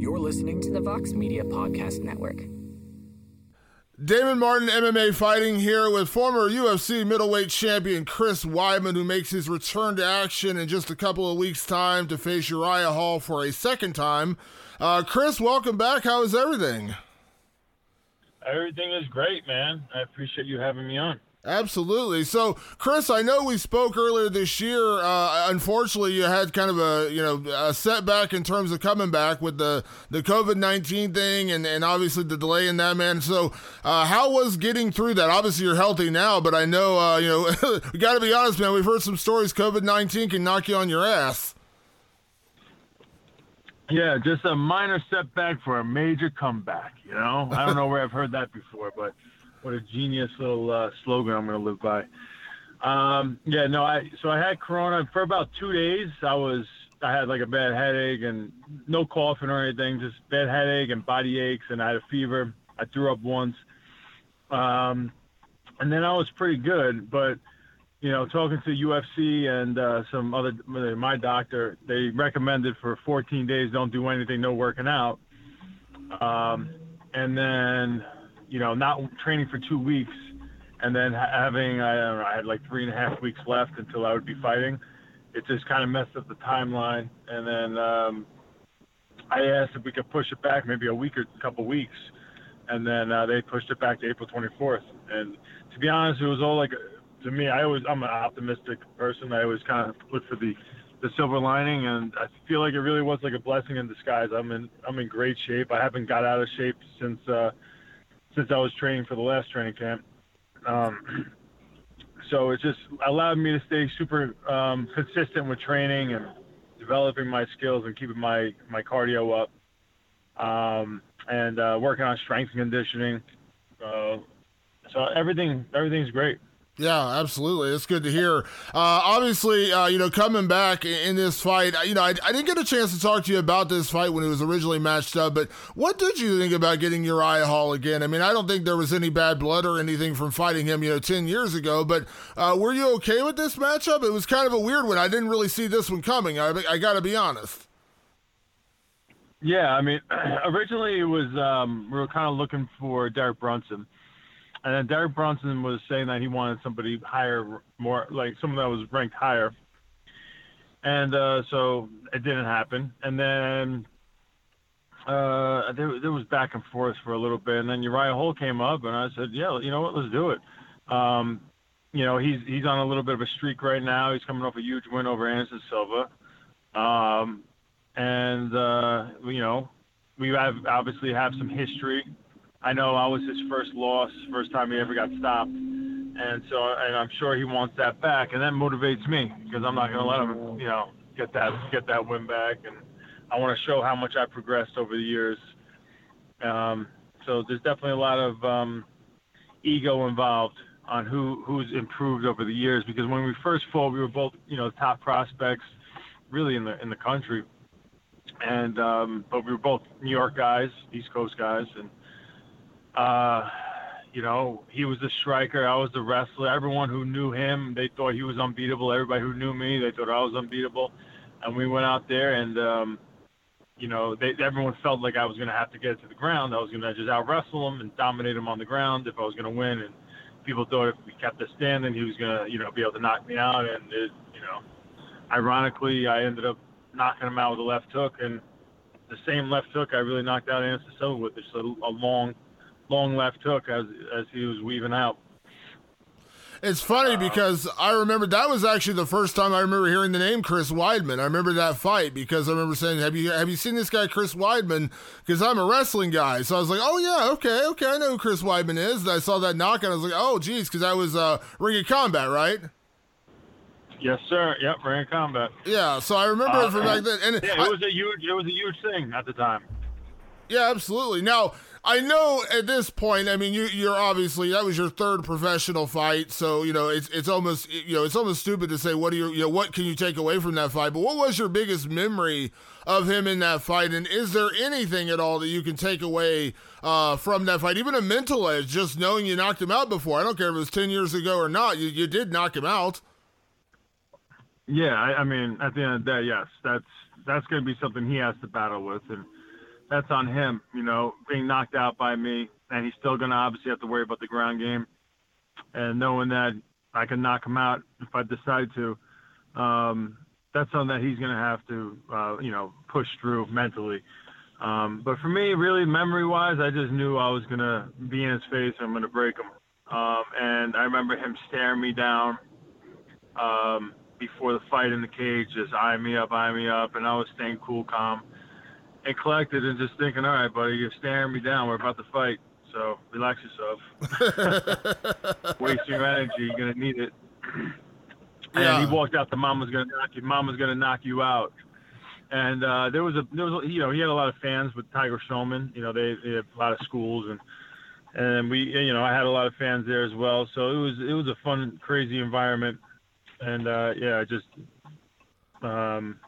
You're listening to the Vox Media Podcast Network. Damon Martin, MMA fighting here with former UFC middleweight champion Chris Weidman, who makes his return to action in just a couple of weeks' time to face Uriah Hall for a second time. Uh, Chris, welcome back. How is everything? Everything is great, man. I appreciate you having me on. Absolutely. So, Chris, I know we spoke earlier this year. Uh, unfortunately, you had kind of a you know a setback in terms of coming back with the the COVID nineteen thing, and and obviously the delay in that man. So, uh, how was getting through that? Obviously, you're healthy now, but I know uh, you know we got to be honest, man. We've heard some stories. COVID nineteen can knock you on your ass. Yeah, just a minor setback for a major comeback. You know, I don't know where I've heard that before, but what a genius little uh, slogan I'm going to live by. Um, yeah, no, I so I had Corona for about two days. I was I had like a bad headache and no coughing or anything, just bad headache and body aches, and I had a fever. I threw up once, um, and then I was pretty good. But you know, talking to UFC and uh, some other my doctor, they recommended for 14 days don't do anything, no working out. Um, and then you know, not training for two weeks and then having, I know, I had like three and a half weeks left until I would be fighting. It just kind of messed up the timeline. And then um, I asked if we could push it back maybe a week or a couple weeks. And then uh, they pushed it back to April 24th. And to be honest, it was all like, to me, I always, I'm an optimistic person. I always kind of look for the, the silver lining, and I feel like it really was like a blessing in disguise. I'm in I'm in great shape. I haven't got out of shape since uh, since I was training for the last training camp. Um, so it just allowed me to stay super um, consistent with training and developing my skills and keeping my, my cardio up um, and uh, working on strength and conditioning. Uh, so everything everything's great. Yeah, absolutely. It's good to hear. Uh, obviously, uh, you know, coming back in this fight, you know, I, I, didn't get a chance to talk to you about this fight when it was originally matched up, but what did you think about getting Uriah Hall again? I mean, I don't think there was any bad blood or anything from fighting him, you know, 10 years ago, but uh, were you okay with this matchup? It was kind of a weird one. I didn't really see this one coming. I, I got to be honest. Yeah, I mean, originally it was, um, we were kind of looking for Derek Brunson and then Derek Brunson was saying that he wanted somebody higher, more like someone that was ranked higher. And uh, so it didn't happen. And then uh, there, there was back and forth for a little bit. And then Uriah Hall came up, and I said, "Yeah, you know what? Let's do it." Um, you know, he's he's on a little bit of a streak right now. He's coming off a huge win over Anderson Silva, um, and uh, you know, we have obviously have some history I know I was his first loss, first time he ever got stopped, and so and I'm sure he wants that back, and that motivates me because I'm not going to let him, you know, get that get that win back, and I want to show how much I progressed over the years. Um, so there's definitely a lot of um, ego involved on who who's improved over the years. Because when we first fought, we were both you know top prospects, really in the in the country, and um, but we were both New York guys, East Coast guys, and uh, you know, he was the striker. I was the wrestler. Everyone who knew him, they thought he was unbeatable. Everybody who knew me, they thought I was unbeatable. And we went out there, and um, you know, they, everyone felt like I was going to have to get to the ground. I was going to just out wrestle him and dominate him on the ground if I was going to win. And people thought if we kept us standing, he was going to, you know, be able to knock me out. And it, you know, ironically, I ended up knocking him out with a left hook, and the same left hook I really knocked out Anderson Silva with, just a, a long long left hook as as he was weaving out. It's funny uh, because I remember that was actually the first time I remember hearing the name Chris Weidman. I remember that fight because I remember saying, "Have you have you seen this guy Chris Weidman?" Because I'm a wrestling guy, so I was like, "Oh yeah, okay, okay, I know who Chris Weidman is." And I saw that knock and I was like, "Oh geez," because that was uh, Ring of Combat, right? Yes, sir. Yep, Ring of Combat. Yeah, so I remember uh, it from back then, and yeah, it was a huge, it was a huge thing at the time. Yeah, absolutely. Now I know at this point, I mean, you, you're obviously that was your third professional fight, so you know it's it's almost you know it's almost stupid to say what do you you know what can you take away from that fight? But what was your biggest memory of him in that fight, and is there anything at all that you can take away uh, from that fight, even a mental edge, just knowing you knocked him out before? I don't care if it was ten years ago or not, you you did knock him out. Yeah, I, I mean, at the end of the day, yes, that's that's going to be something he has to battle with, and that's on him. You know, being knocked out by me, and he's still going to obviously have to worry about the ground game, and knowing that I can knock him out if I decide to. Um, that's something that he's going to have to, uh, you know, push through mentally. Um, but for me, really, memory-wise, I just knew I was going to be in his face and I'm going to break him. Um, and I remember him staring me down um, before the fight in the cage, just eyeing me up, eyeing me up, and I was staying cool, calm, and collected, and just thinking, all right, buddy, you're staring me down. We're about to fight, so relax yourself. Waste your energy. You're gonna need it. And Yeah. he walked out. The mama's gonna knock you. Mama's gonna knock you out. And uh, there was a there was you know he had a lot of fans with Tiger Schulmann. You know they, they had a lot of schools and and we you know I had a lot of fans there as well. So it was it was a fun crazy environment. And uh, yeah, just um,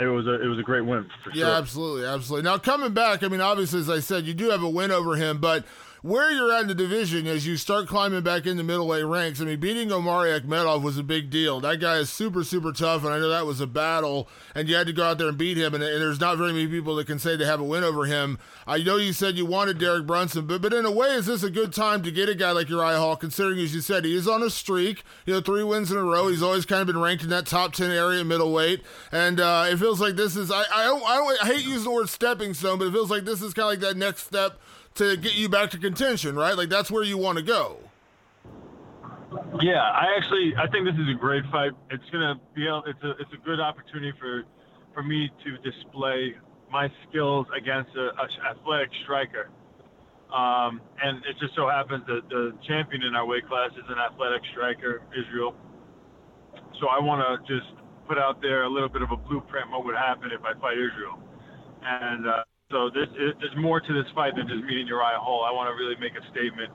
it was a it was a great win for Yeah, sure. absolutely, absolutely. Now coming back, I mean, obviously, as I said, you do have a win over him, but where you're at in the division as you start climbing back in into middleweight ranks, I mean, beating Omari Akhmedov was a big deal. That guy is super, super tough, and I know that was a battle, and you had to go out there and beat him, and, and there's not very many people that can say they have a win over him. I know you said you wanted Derek Brunson, but, but in a way, is this a good time to get a guy like Uriah Hall, considering, as you said, he is on a streak, you know, three wins in a row. He's always kind of been ranked in that top 10 area middleweight, and uh, it feels like this is, I, I, don't, I, don't, I hate using the word stepping stone, but it feels like this is kind of like that next step to get you back to contention, right? Like that's where you want to go. Yeah, I actually I think this is a great fight. It's gonna be it's a it's a good opportunity for for me to display my skills against a, a athletic striker. Um, and it just so happens that the champion in our weight class is an athletic striker, Israel. So I want to just put out there a little bit of a blueprint what would happen if I fight Israel. And uh, so this, it, there's more to this fight than just meeting Uriah Hall. I want to really make a statement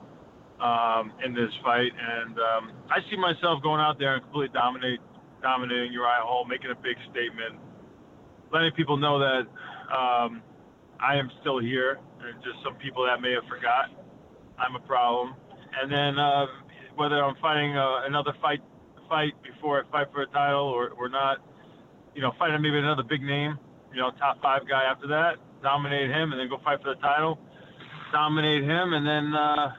um, in this fight, and um, I see myself going out there and completely dominate, dominating Uriah Hall, making a big statement, letting people know that um, I am still here, and just some people that may have forgot I'm a problem. And then uh, whether I'm fighting uh, another fight fight before I fight for a title or, or not, you know, fighting maybe another big name, you know, top five guy after that, dominate him, and then go fight for the title, dominate him, and then uh,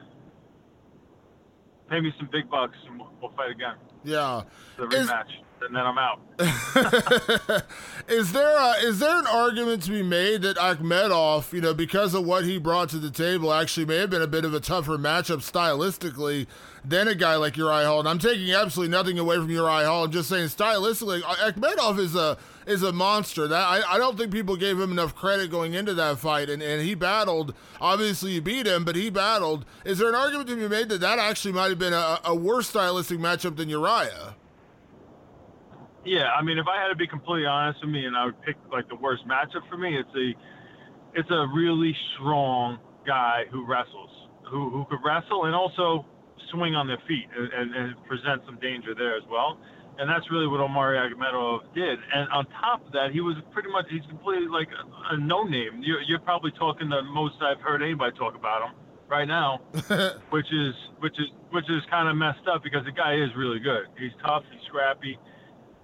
pay me some big bucks, and we'll, we'll fight again. Yeah. The Is- rematch, and then I'm out. is there a, is there an argument to be made that Akhmedov, you know, because of what he brought to the table, actually may have been a bit of a tougher matchup stylistically than a guy like Uriah Hall? And I'm taking absolutely nothing away from Uriah Hall. I'm just saying stylistically, uh, Akhmedov is a is a monster. That I, I don't think people gave him enough credit going into that fight, and, and he battled. Obviously, you beat him, but he battled. Is there an argument to be made that that actually might have been a, a worse stylistic matchup than Uriah? Yeah, I mean, if I had to be completely honest with me, and I would pick like the worst matchup for me, it's a it's a really strong guy who wrestles, who who could wrestle and also swing on their feet and, and, and present some danger there as well. And that's really what Omari Akhmedov did. And on top of that, he was pretty much he's completely like a, a no name. You're, you're probably talking the most I've heard anybody talk about him right now, which is which is which is kind of messed up because the guy is really good. He's tough, he's scrappy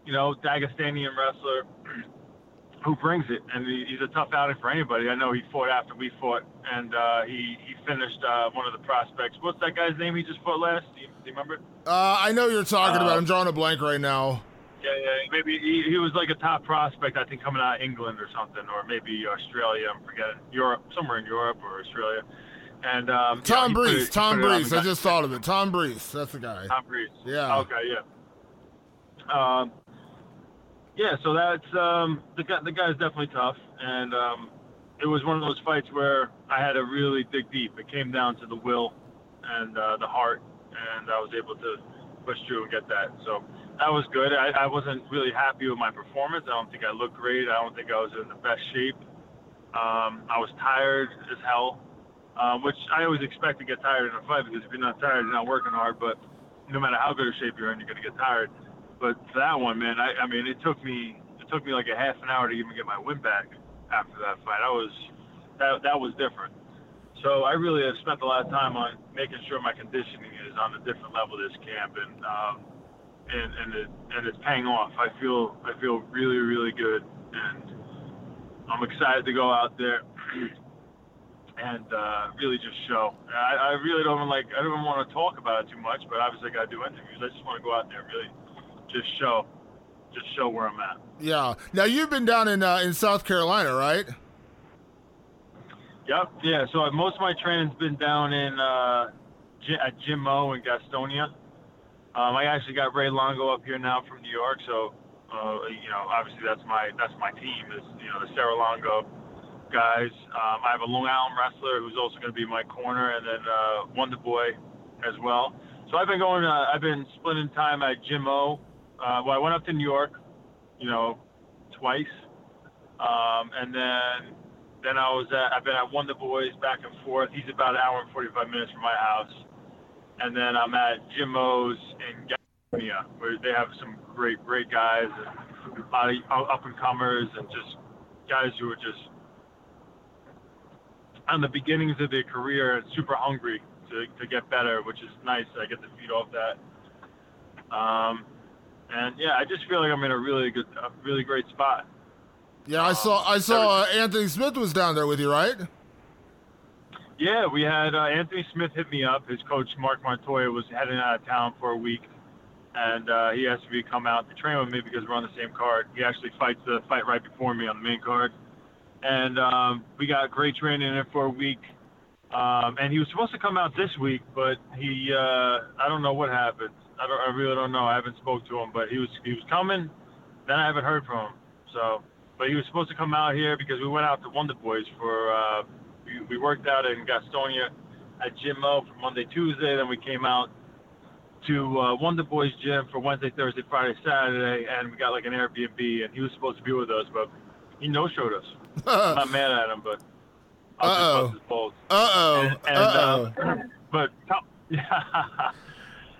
you know, Dagestanian wrestler who brings it, and he, he's a tough outing for anybody. I know he fought after we fought, and uh, he he finished uh, one of the prospects. What's that guy's name he just fought last? Do you, do you remember? Uh, I know you're talking Uh, about. I'm drawing a blank right now. Yeah, yeah. Maybe he, he was like a top prospect, I think, coming out of England or something, or maybe Australia. I'm forgetting Europe, somewhere in Europe or Australia. And um, Tom he put it- Tom Breeze. I just thought of it. Tom Breeze. That's the guy. Tom Breeze. Yeah. Okay, yeah. Um, yeah, so that's um, the guy. The guy's definitely tough, and um, it was one of those fights where I had to really dig deep. It came down to the will and uh, the heart, and I was able to push through and get that. So that was good. I, I wasn't really happy with my performance. I don't think I looked great. I don't think I was in the best shape. Um, I was tired as hell, um, which I always expect to get tired in a fight because if you're not tired, you're not working hard. But no matter how good a shape you're in, you're going to get tired. But that one, man, I, I mean, it took me it took me like a half an hour to even get my win back after that fight. I was that that was different. So I really have spent a lot of time on making sure my conditioning is on a different level this camp, and um, and and it, and it's paying off. I feel I feel really really good, and I'm excited to go out there and uh, really just show. I, I really don't like. I don't want to talk about it too much, but obviously I got to do interviews. I just want to go out there and really just show, just show where I'm at. Yeah. Now you've been down in uh, in South Carolina, right? Yep. Yeah. So most of my training's been down in uh, at Jim Mo in Gastonia. Um, I actually got Ray Longo up here now from New York, so uh, you know, obviously that's my that's my team is you know the Serra-Longo guys. Um, I have a Long Island wrestler who's also going to be my corner, and then uh, Wonder Boy as well. So I've been going. Uh, I've been splitting time at Jim O. Uh, well, I went up to New York, you know, twice, um, and then then I was at. I've been at Wonder Boys back and forth. He's about an hour and 45 minutes from my house, and then I'm at Jim O's in Gastonia, where they have some great great guys and a lot of up and comers and just guys who are just on the beginnings of their career and super hungry to, to get better, which is nice. I get to feed off that. Um, and yeah, I just feel like I'm in a really good, a really great spot. Yeah, I saw. I saw uh, Anthony Smith was down there with you, right? Yeah, we had uh, Anthony Smith hit me up. His coach Mark Montoya was heading out of town for a week, and uh, he asked me to come out to train with me because we're on the same card. He actually fights the fight right before me on the main card, and um, we got great training in for a week. Um, and he was supposed to come out this week, but he uh, I don't know what happened. I don't I really don't know. I haven't spoke to him, but he was he was coming. Then I haven't heard from him. So, but he was supposed to come out here because we went out to Wonder Boys for uh, we, we worked out in Gastonia at Jim Mo for Monday Tuesday. Then we came out to uh, Wonder Boys gym for Wednesday, Thursday, Friday, Saturday, and we got like an Airbnb. And he was supposed to be with us, but he no showed us. I'm not mad at him, but uh oh. Uh oh. Uh oh. but yeah.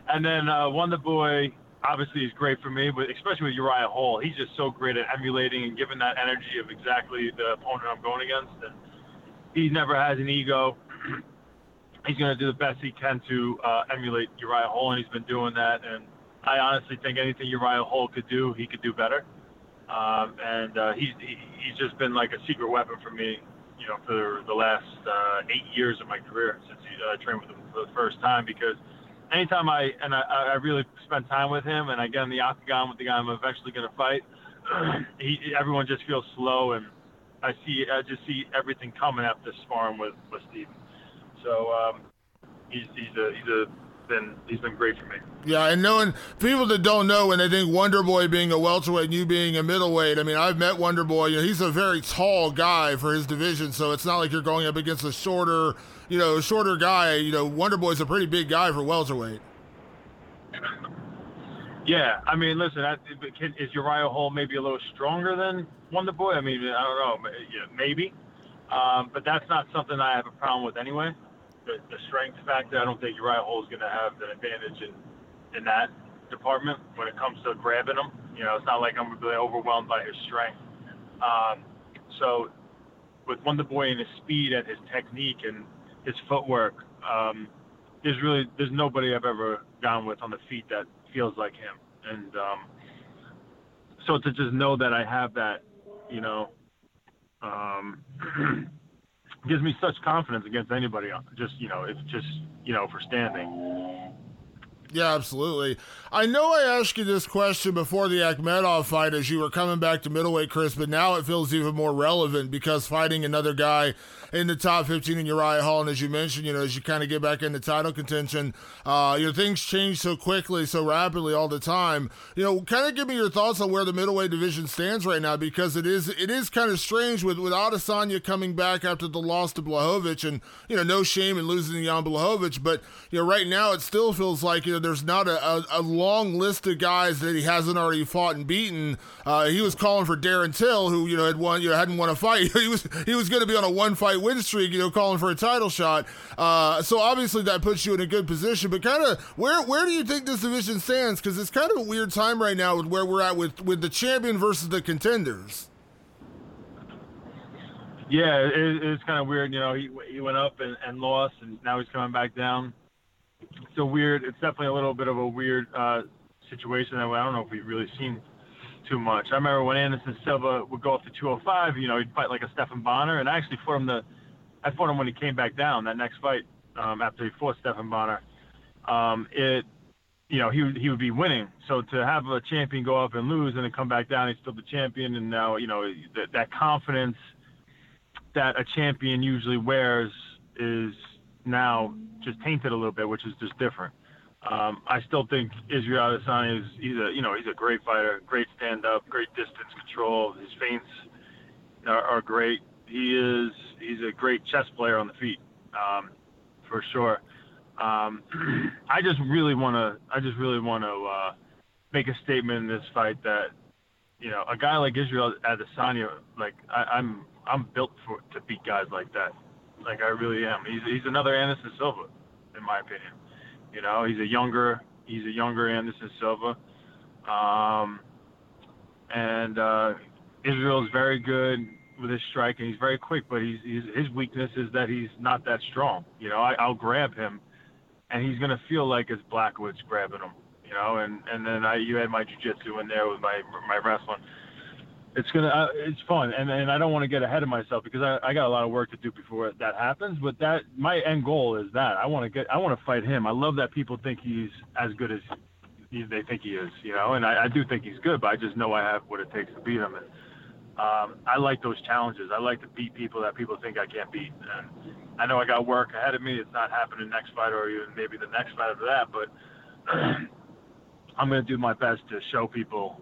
And then uh, Wonder Boy obviously is great for me, but especially with Uriah Hall, he's just so great at emulating and giving that energy of exactly the opponent I'm going against. And he never has an ego. he's going to do the best he can to uh, emulate Uriah Hall, and he's been doing that. And I honestly think anything Uriah Hall could do, he could do better. Um, and uh, he's he, he's just been like a secret weapon for me, you know, for the last uh, eight years of my career since he uh, trained with him for the first time. Because anytime I and I, I really spend time with him, and I get in the octagon with the guy I'm eventually going to fight, he everyone just feels slow, and I see I just see everything coming after sparring with with Steven. So um, he's he's a he's a been he's been great for me. Yeah, and knowing people that don't know when they think Wonder Boy being a welterweight and you being a middleweight, I mean, I've met Wonder Boy. You know, he's a very tall guy for his division, so it's not like you're going up against a shorter, you know, shorter guy. You know, Wonder Boy's a pretty big guy for welterweight. Yeah, I mean, listen, is Uriah Hall maybe a little stronger than Wonder Boy? I mean, I don't know, maybe, um, but that's not something I have a problem with anyway the, the strength factor, I don't think Uriah Hall is going to have an advantage in in that department when it comes to grabbing him. You know, it's not like I'm really overwhelmed by his strength. Um, so with Wonder Boy and his speed and his technique and his footwork, um, there's really there's nobody I've ever gone with on the feet that feels like him. And um, so to just know that I have that, you know, um, gives me such confidence against anybody. Just you know, it's just you know for standing. Yeah, absolutely. I know I asked you this question before the Akhmedov fight as you were coming back to middleweight, Chris, but now it feels even more relevant because fighting another guy in the top 15 in Uriah Hall, and as you mentioned, you know, as you kind of get back into title contention, uh, you know, things change so quickly, so rapidly all the time. You know, kind of give me your thoughts on where the middleweight division stands right now because it is it is kind of strange with with Adesanya coming back after the loss to Blachowicz, and you know, no shame in losing to Jan Blachowicz, but you know, right now it still feels like you know there's not a, a, a long list of guys that he hasn't already fought and beaten. Uh, he was calling for Darren Till, who you know had won, you know, hadn't won a fight. he was he was going to be on a one fight win streak, you know, calling for a title shot. Uh, so obviously that puts you in a good position. But kind of where where do you think this division stands? Because it's kind of a weird time right now with where we're at with with the champion versus the contenders. Yeah, it, it's kind of weird. You know, he he went up and, and lost, and now he's coming back down. It's a weird. It's definitely a little bit of a weird uh, situation that I don't know if we've really seen too much. I remember when Anderson Silva would go up to 205, you know, he'd fight like a Stephan Bonnar, and I actually fought him the, I fought him when he came back down that next fight um, after he fought Stephan Bonnar. Um, it, you know, he would he would be winning. So to have a champion go up and lose and then come back down, he's still the champion, and now you know that that confidence that a champion usually wears is now just tainted a little bit, which is just different. Um, I still think Israel Adesanya is he's a you know he's a great fighter, great stand up, great distance control. His feints are, are great. He is he's a great chess player on the feet, um, for sure. Um, I just really want to I just really want to uh, make a statement in this fight that you know a guy like Israel Adesanya, like I, I'm I'm built for to beat guys like that. Like I really am. He's he's another Anderson Silva, in my opinion. You know, he's a younger he's a younger Anderson Silva. Um, and uh, is very good with his striking. He's very quick, but he's, he's his weakness is that he's not that strong. You know, I, I'll grab him, and he's gonna feel like it's Blachowicz grabbing him. You know, and and then I you had my jujitsu in there with my my wrestling it's gonna uh, it's fun and, and I don't want to get ahead of myself because I, I got a lot of work to do before that happens but that my end goal is that. I want to get I want to fight him. I love that people think he's as good as he, they think he is you know and I, I do think he's good but I just know I have what it takes to beat him and um, I like those challenges. I like to beat people that people think I can't beat and I know I got work ahead of me. It's not happening next fight or even maybe the next fight after that but I'm gonna do my best to show people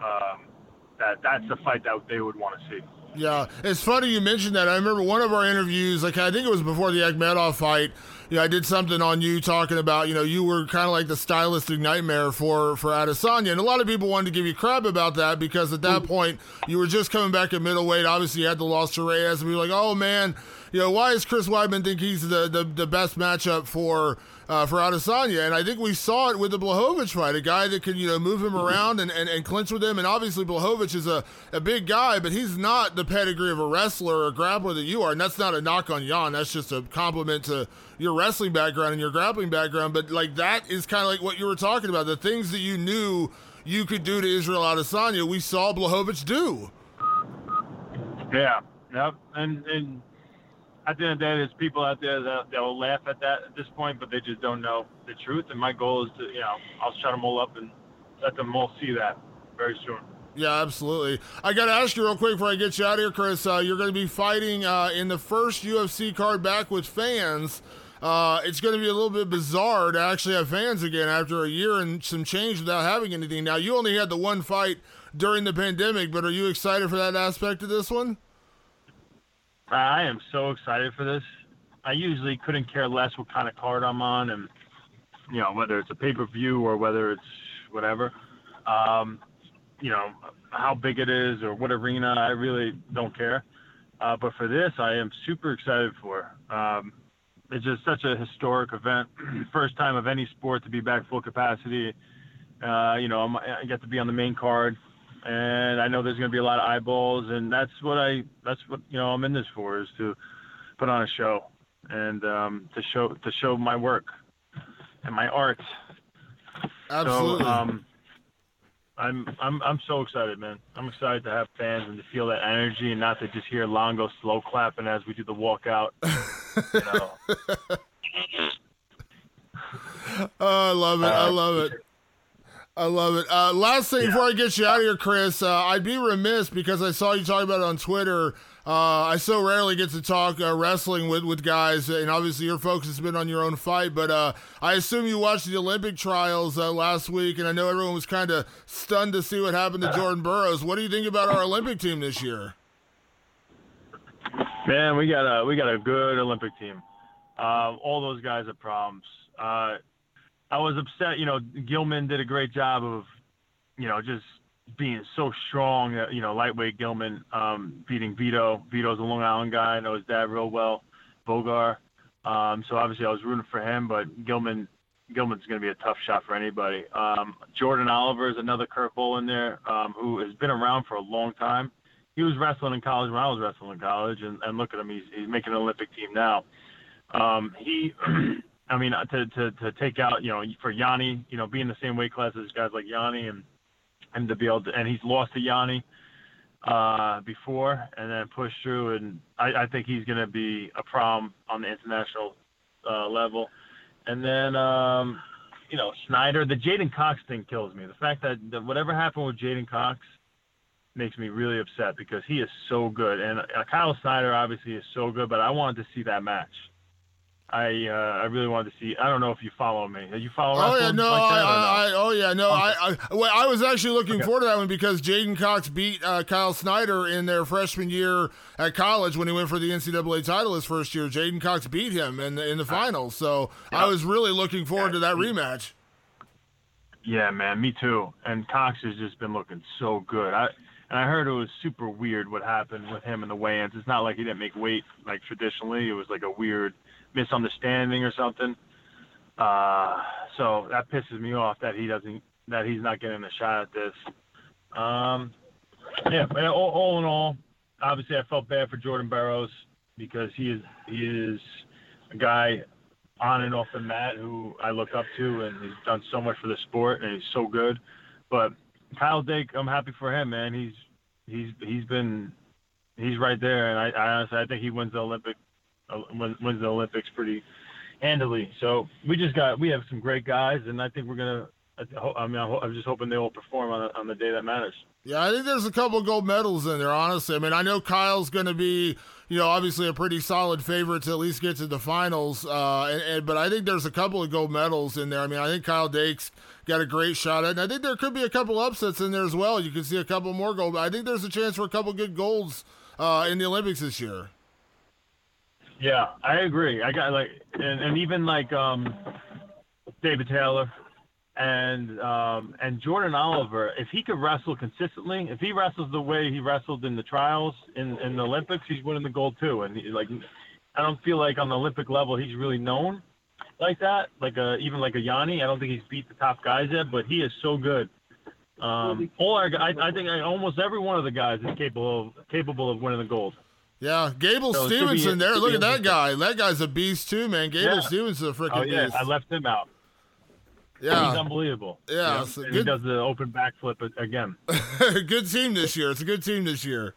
um, that that's the fight that they would want to see. Yeah, it's funny you mentioned that. I remember one of our interviews, like I think it was before the Akhmedov fight. You know, I did something on you talking about, you know, you were kind of like the stylistic nightmare for for Adesanya, and a lot of people wanted to give you crap about that because at that point you were just coming back at middleweight. Obviously, you had the loss to Reyes, and we were like, oh man, you know, why does Chris Weidman think he's the the, the best matchup for uh, for Adesanya. And I think we saw it with the Blachowicz fight, a guy that can, you know, move him around and, and, and clinch with him. And obviously Blachowicz is a, a big guy, but he's not the pedigree of a wrestler or a grappler that you are. And that's not a knock on Jan. That's just a compliment to your wrestling background and your grappling background. But like that is kind of like what you were talking about. The things that you knew you could do to Israel Adesanya, we saw Blachowicz do. Yeah. Yep. And, and, at the end of the day, there's people out there that, that will laugh at that at this point, but they just don't know the truth. And my goal is to, you know, I'll shut them all up and let them all see that very soon. Yeah, absolutely. I got to ask you real quick before I get you out of here, Chris. Uh, you're going to be fighting uh, in the first UFC card back with fans. Uh, it's going to be a little bit bizarre to actually have fans again after a year and some change without having anything. Now, you only had the one fight during the pandemic, but are you excited for that aspect of this one? I am so excited for this. I usually couldn't care less what kind of card I'm on, and you know whether it's a pay per view or whether it's whatever. Um, you know how big it is or what arena. I really don't care. Uh, but for this, I am super excited for. Um, it's just such a historic event. First time of any sport to be back full capacity. Uh, you know, I'm, I get to be on the main card and I know there's going to be a lot of eyeballs, and that's what I that's what you know I'm in this for is to put on a show and um, to show to show my work and my art. Absolutely. So, um, I'm I'm I'm so excited, man. I'm excited to have fans and to feel that energy and not to just hear Longo slow clapping as we do the walkout. you know. oh, I love it. I uh, love it. I love it. Uh, last thing yeah. before I get you out of here, Chris, uh, I'd be remiss because I saw you talk about it on Twitter. Uh, I so rarely get to talk uh, wrestling with, with guys, and obviously your focus has been on your own fight. But uh, I assume you watched the Olympic trials uh, last week, and I know everyone was kind of stunned to see what happened to Jordan Burroughs. What do you think about our Olympic team this year? Man, we got a we got a good Olympic team. all those guys are problems. I was upset. You know, Gilman did a great job of, you know, just being so strong. You know, lightweight Gilman um, beating Vito. Vito's a Long Island guy. I know his dad real well, Bogar. Um, so obviously I was rooting for him, but Gilman Gilman's going to be a tough shot for anybody. Um, Jordan Oliver is another curveball in there um, who has been around for a long time. He was wrestling in college when I was wrestling in college, and, and look at him, he's, he's making an Olympic team now. Um, he I mean, uh, to, to, to take out, you know, for Yanni, you know, being the same weight class as guys like Yanni and and to be able to, and he's lost to Yanni uh, before, and then pushed through, and I, I think he's going to be a problem on the international uh, level. And then, um, you know, Snyder, the J'den Cox thing kills me. The fact that, that whatever happened with J'den Cox makes me really upset because he is so good, and uh, Kyle Snyder obviously is so good, but I wanted to see that match. I uh, I really wanted to see. I don't know if you follow me. You follow? Oh yeah, no, like I, no? I, oh yeah, no, I, I, well, I was actually looking okay. forward to that one because J'den Cox beat uh, Kyle Snyder in their freshman year at college when he went for the NCAA title his first year. J'den Cox beat him in the in the finals, so. I was really looking forward yeah. to that rematch. Yeah, man, me too. And Cox has just been looking so good. I and I heard it was super weird what happened with him and the weigh-ins. It's not like he didn't make weight like traditionally. It was like a weird misunderstanding or something. Uh, so that pisses me off that he doesn't that he's not getting a shot at this. Um, yeah, but all, all in all, obviously I felt bad for Jordan Burroughs because he is he is a guy on and off the mat who I look up to, and he's done so much for the sport, and he's so good. But Kyle Dake, I'm happy for him, man. He's he's he's been he's right there, and I, I honestly I think he wins the Olympic uh, wins the Olympics pretty handily. So we just got we have some great guys, and I think we're gonna. I mean, I'm just hoping they all perform on on the day that matters. Yeah, I think there's a couple gold medals in there. Honestly, I mean, I know Kyle's going to be, you know, obviously a pretty solid favorite to at least get to the finals. Uh, and, and, but I think there's a couple of gold medals in there. I mean, I think Kyle Dake's got a great shot at, it. and I think there could be a couple upsets in there as well. You could see a couple more gold. I think there's a chance for a couple good golds uh, in the Olympics this year. Yeah, I agree. I got like, and, and even like um, David Taylor and um, and Jordan Oliver. If he could wrestle consistently, if he wrestles the way he wrestled in the trials in, in the Olympics, he's winning the gold too. And he, like, I don't feel like on the Olympic level he's really known like that. Like a even like a Yanni, I don't think he's beat the top guys yet, but he is so good. Um, all our, I, I think almost every one of the guys is capable of capable of winning the gold. Yeah, Gable so Stevenson there. Look at that guy. That guy's a beast too, man. Gable yeah. Stevenson's a freaking oh, yeah. beast. I left him out. Yeah, he's unbelievable. Yeah. So good... he does the open backflip again. good team this year. It's a good team this year.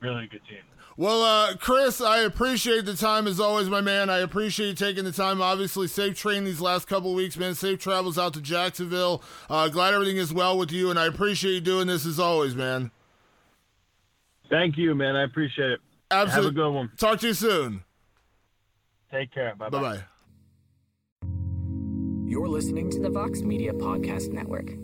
Really good team. Well, uh, Chris, I appreciate the time as always, my man. I appreciate you taking the time. Obviously, safe train these last couple weeks, man. Safe travels out to Jacksonville. Uh, glad everything is well with you, and I appreciate you doing this as always, man. Thank you, man. I appreciate it. Absolutely. Have a good one. Talk to you soon. Take care. Bye bye. You're listening to the Vox Media Podcast Network.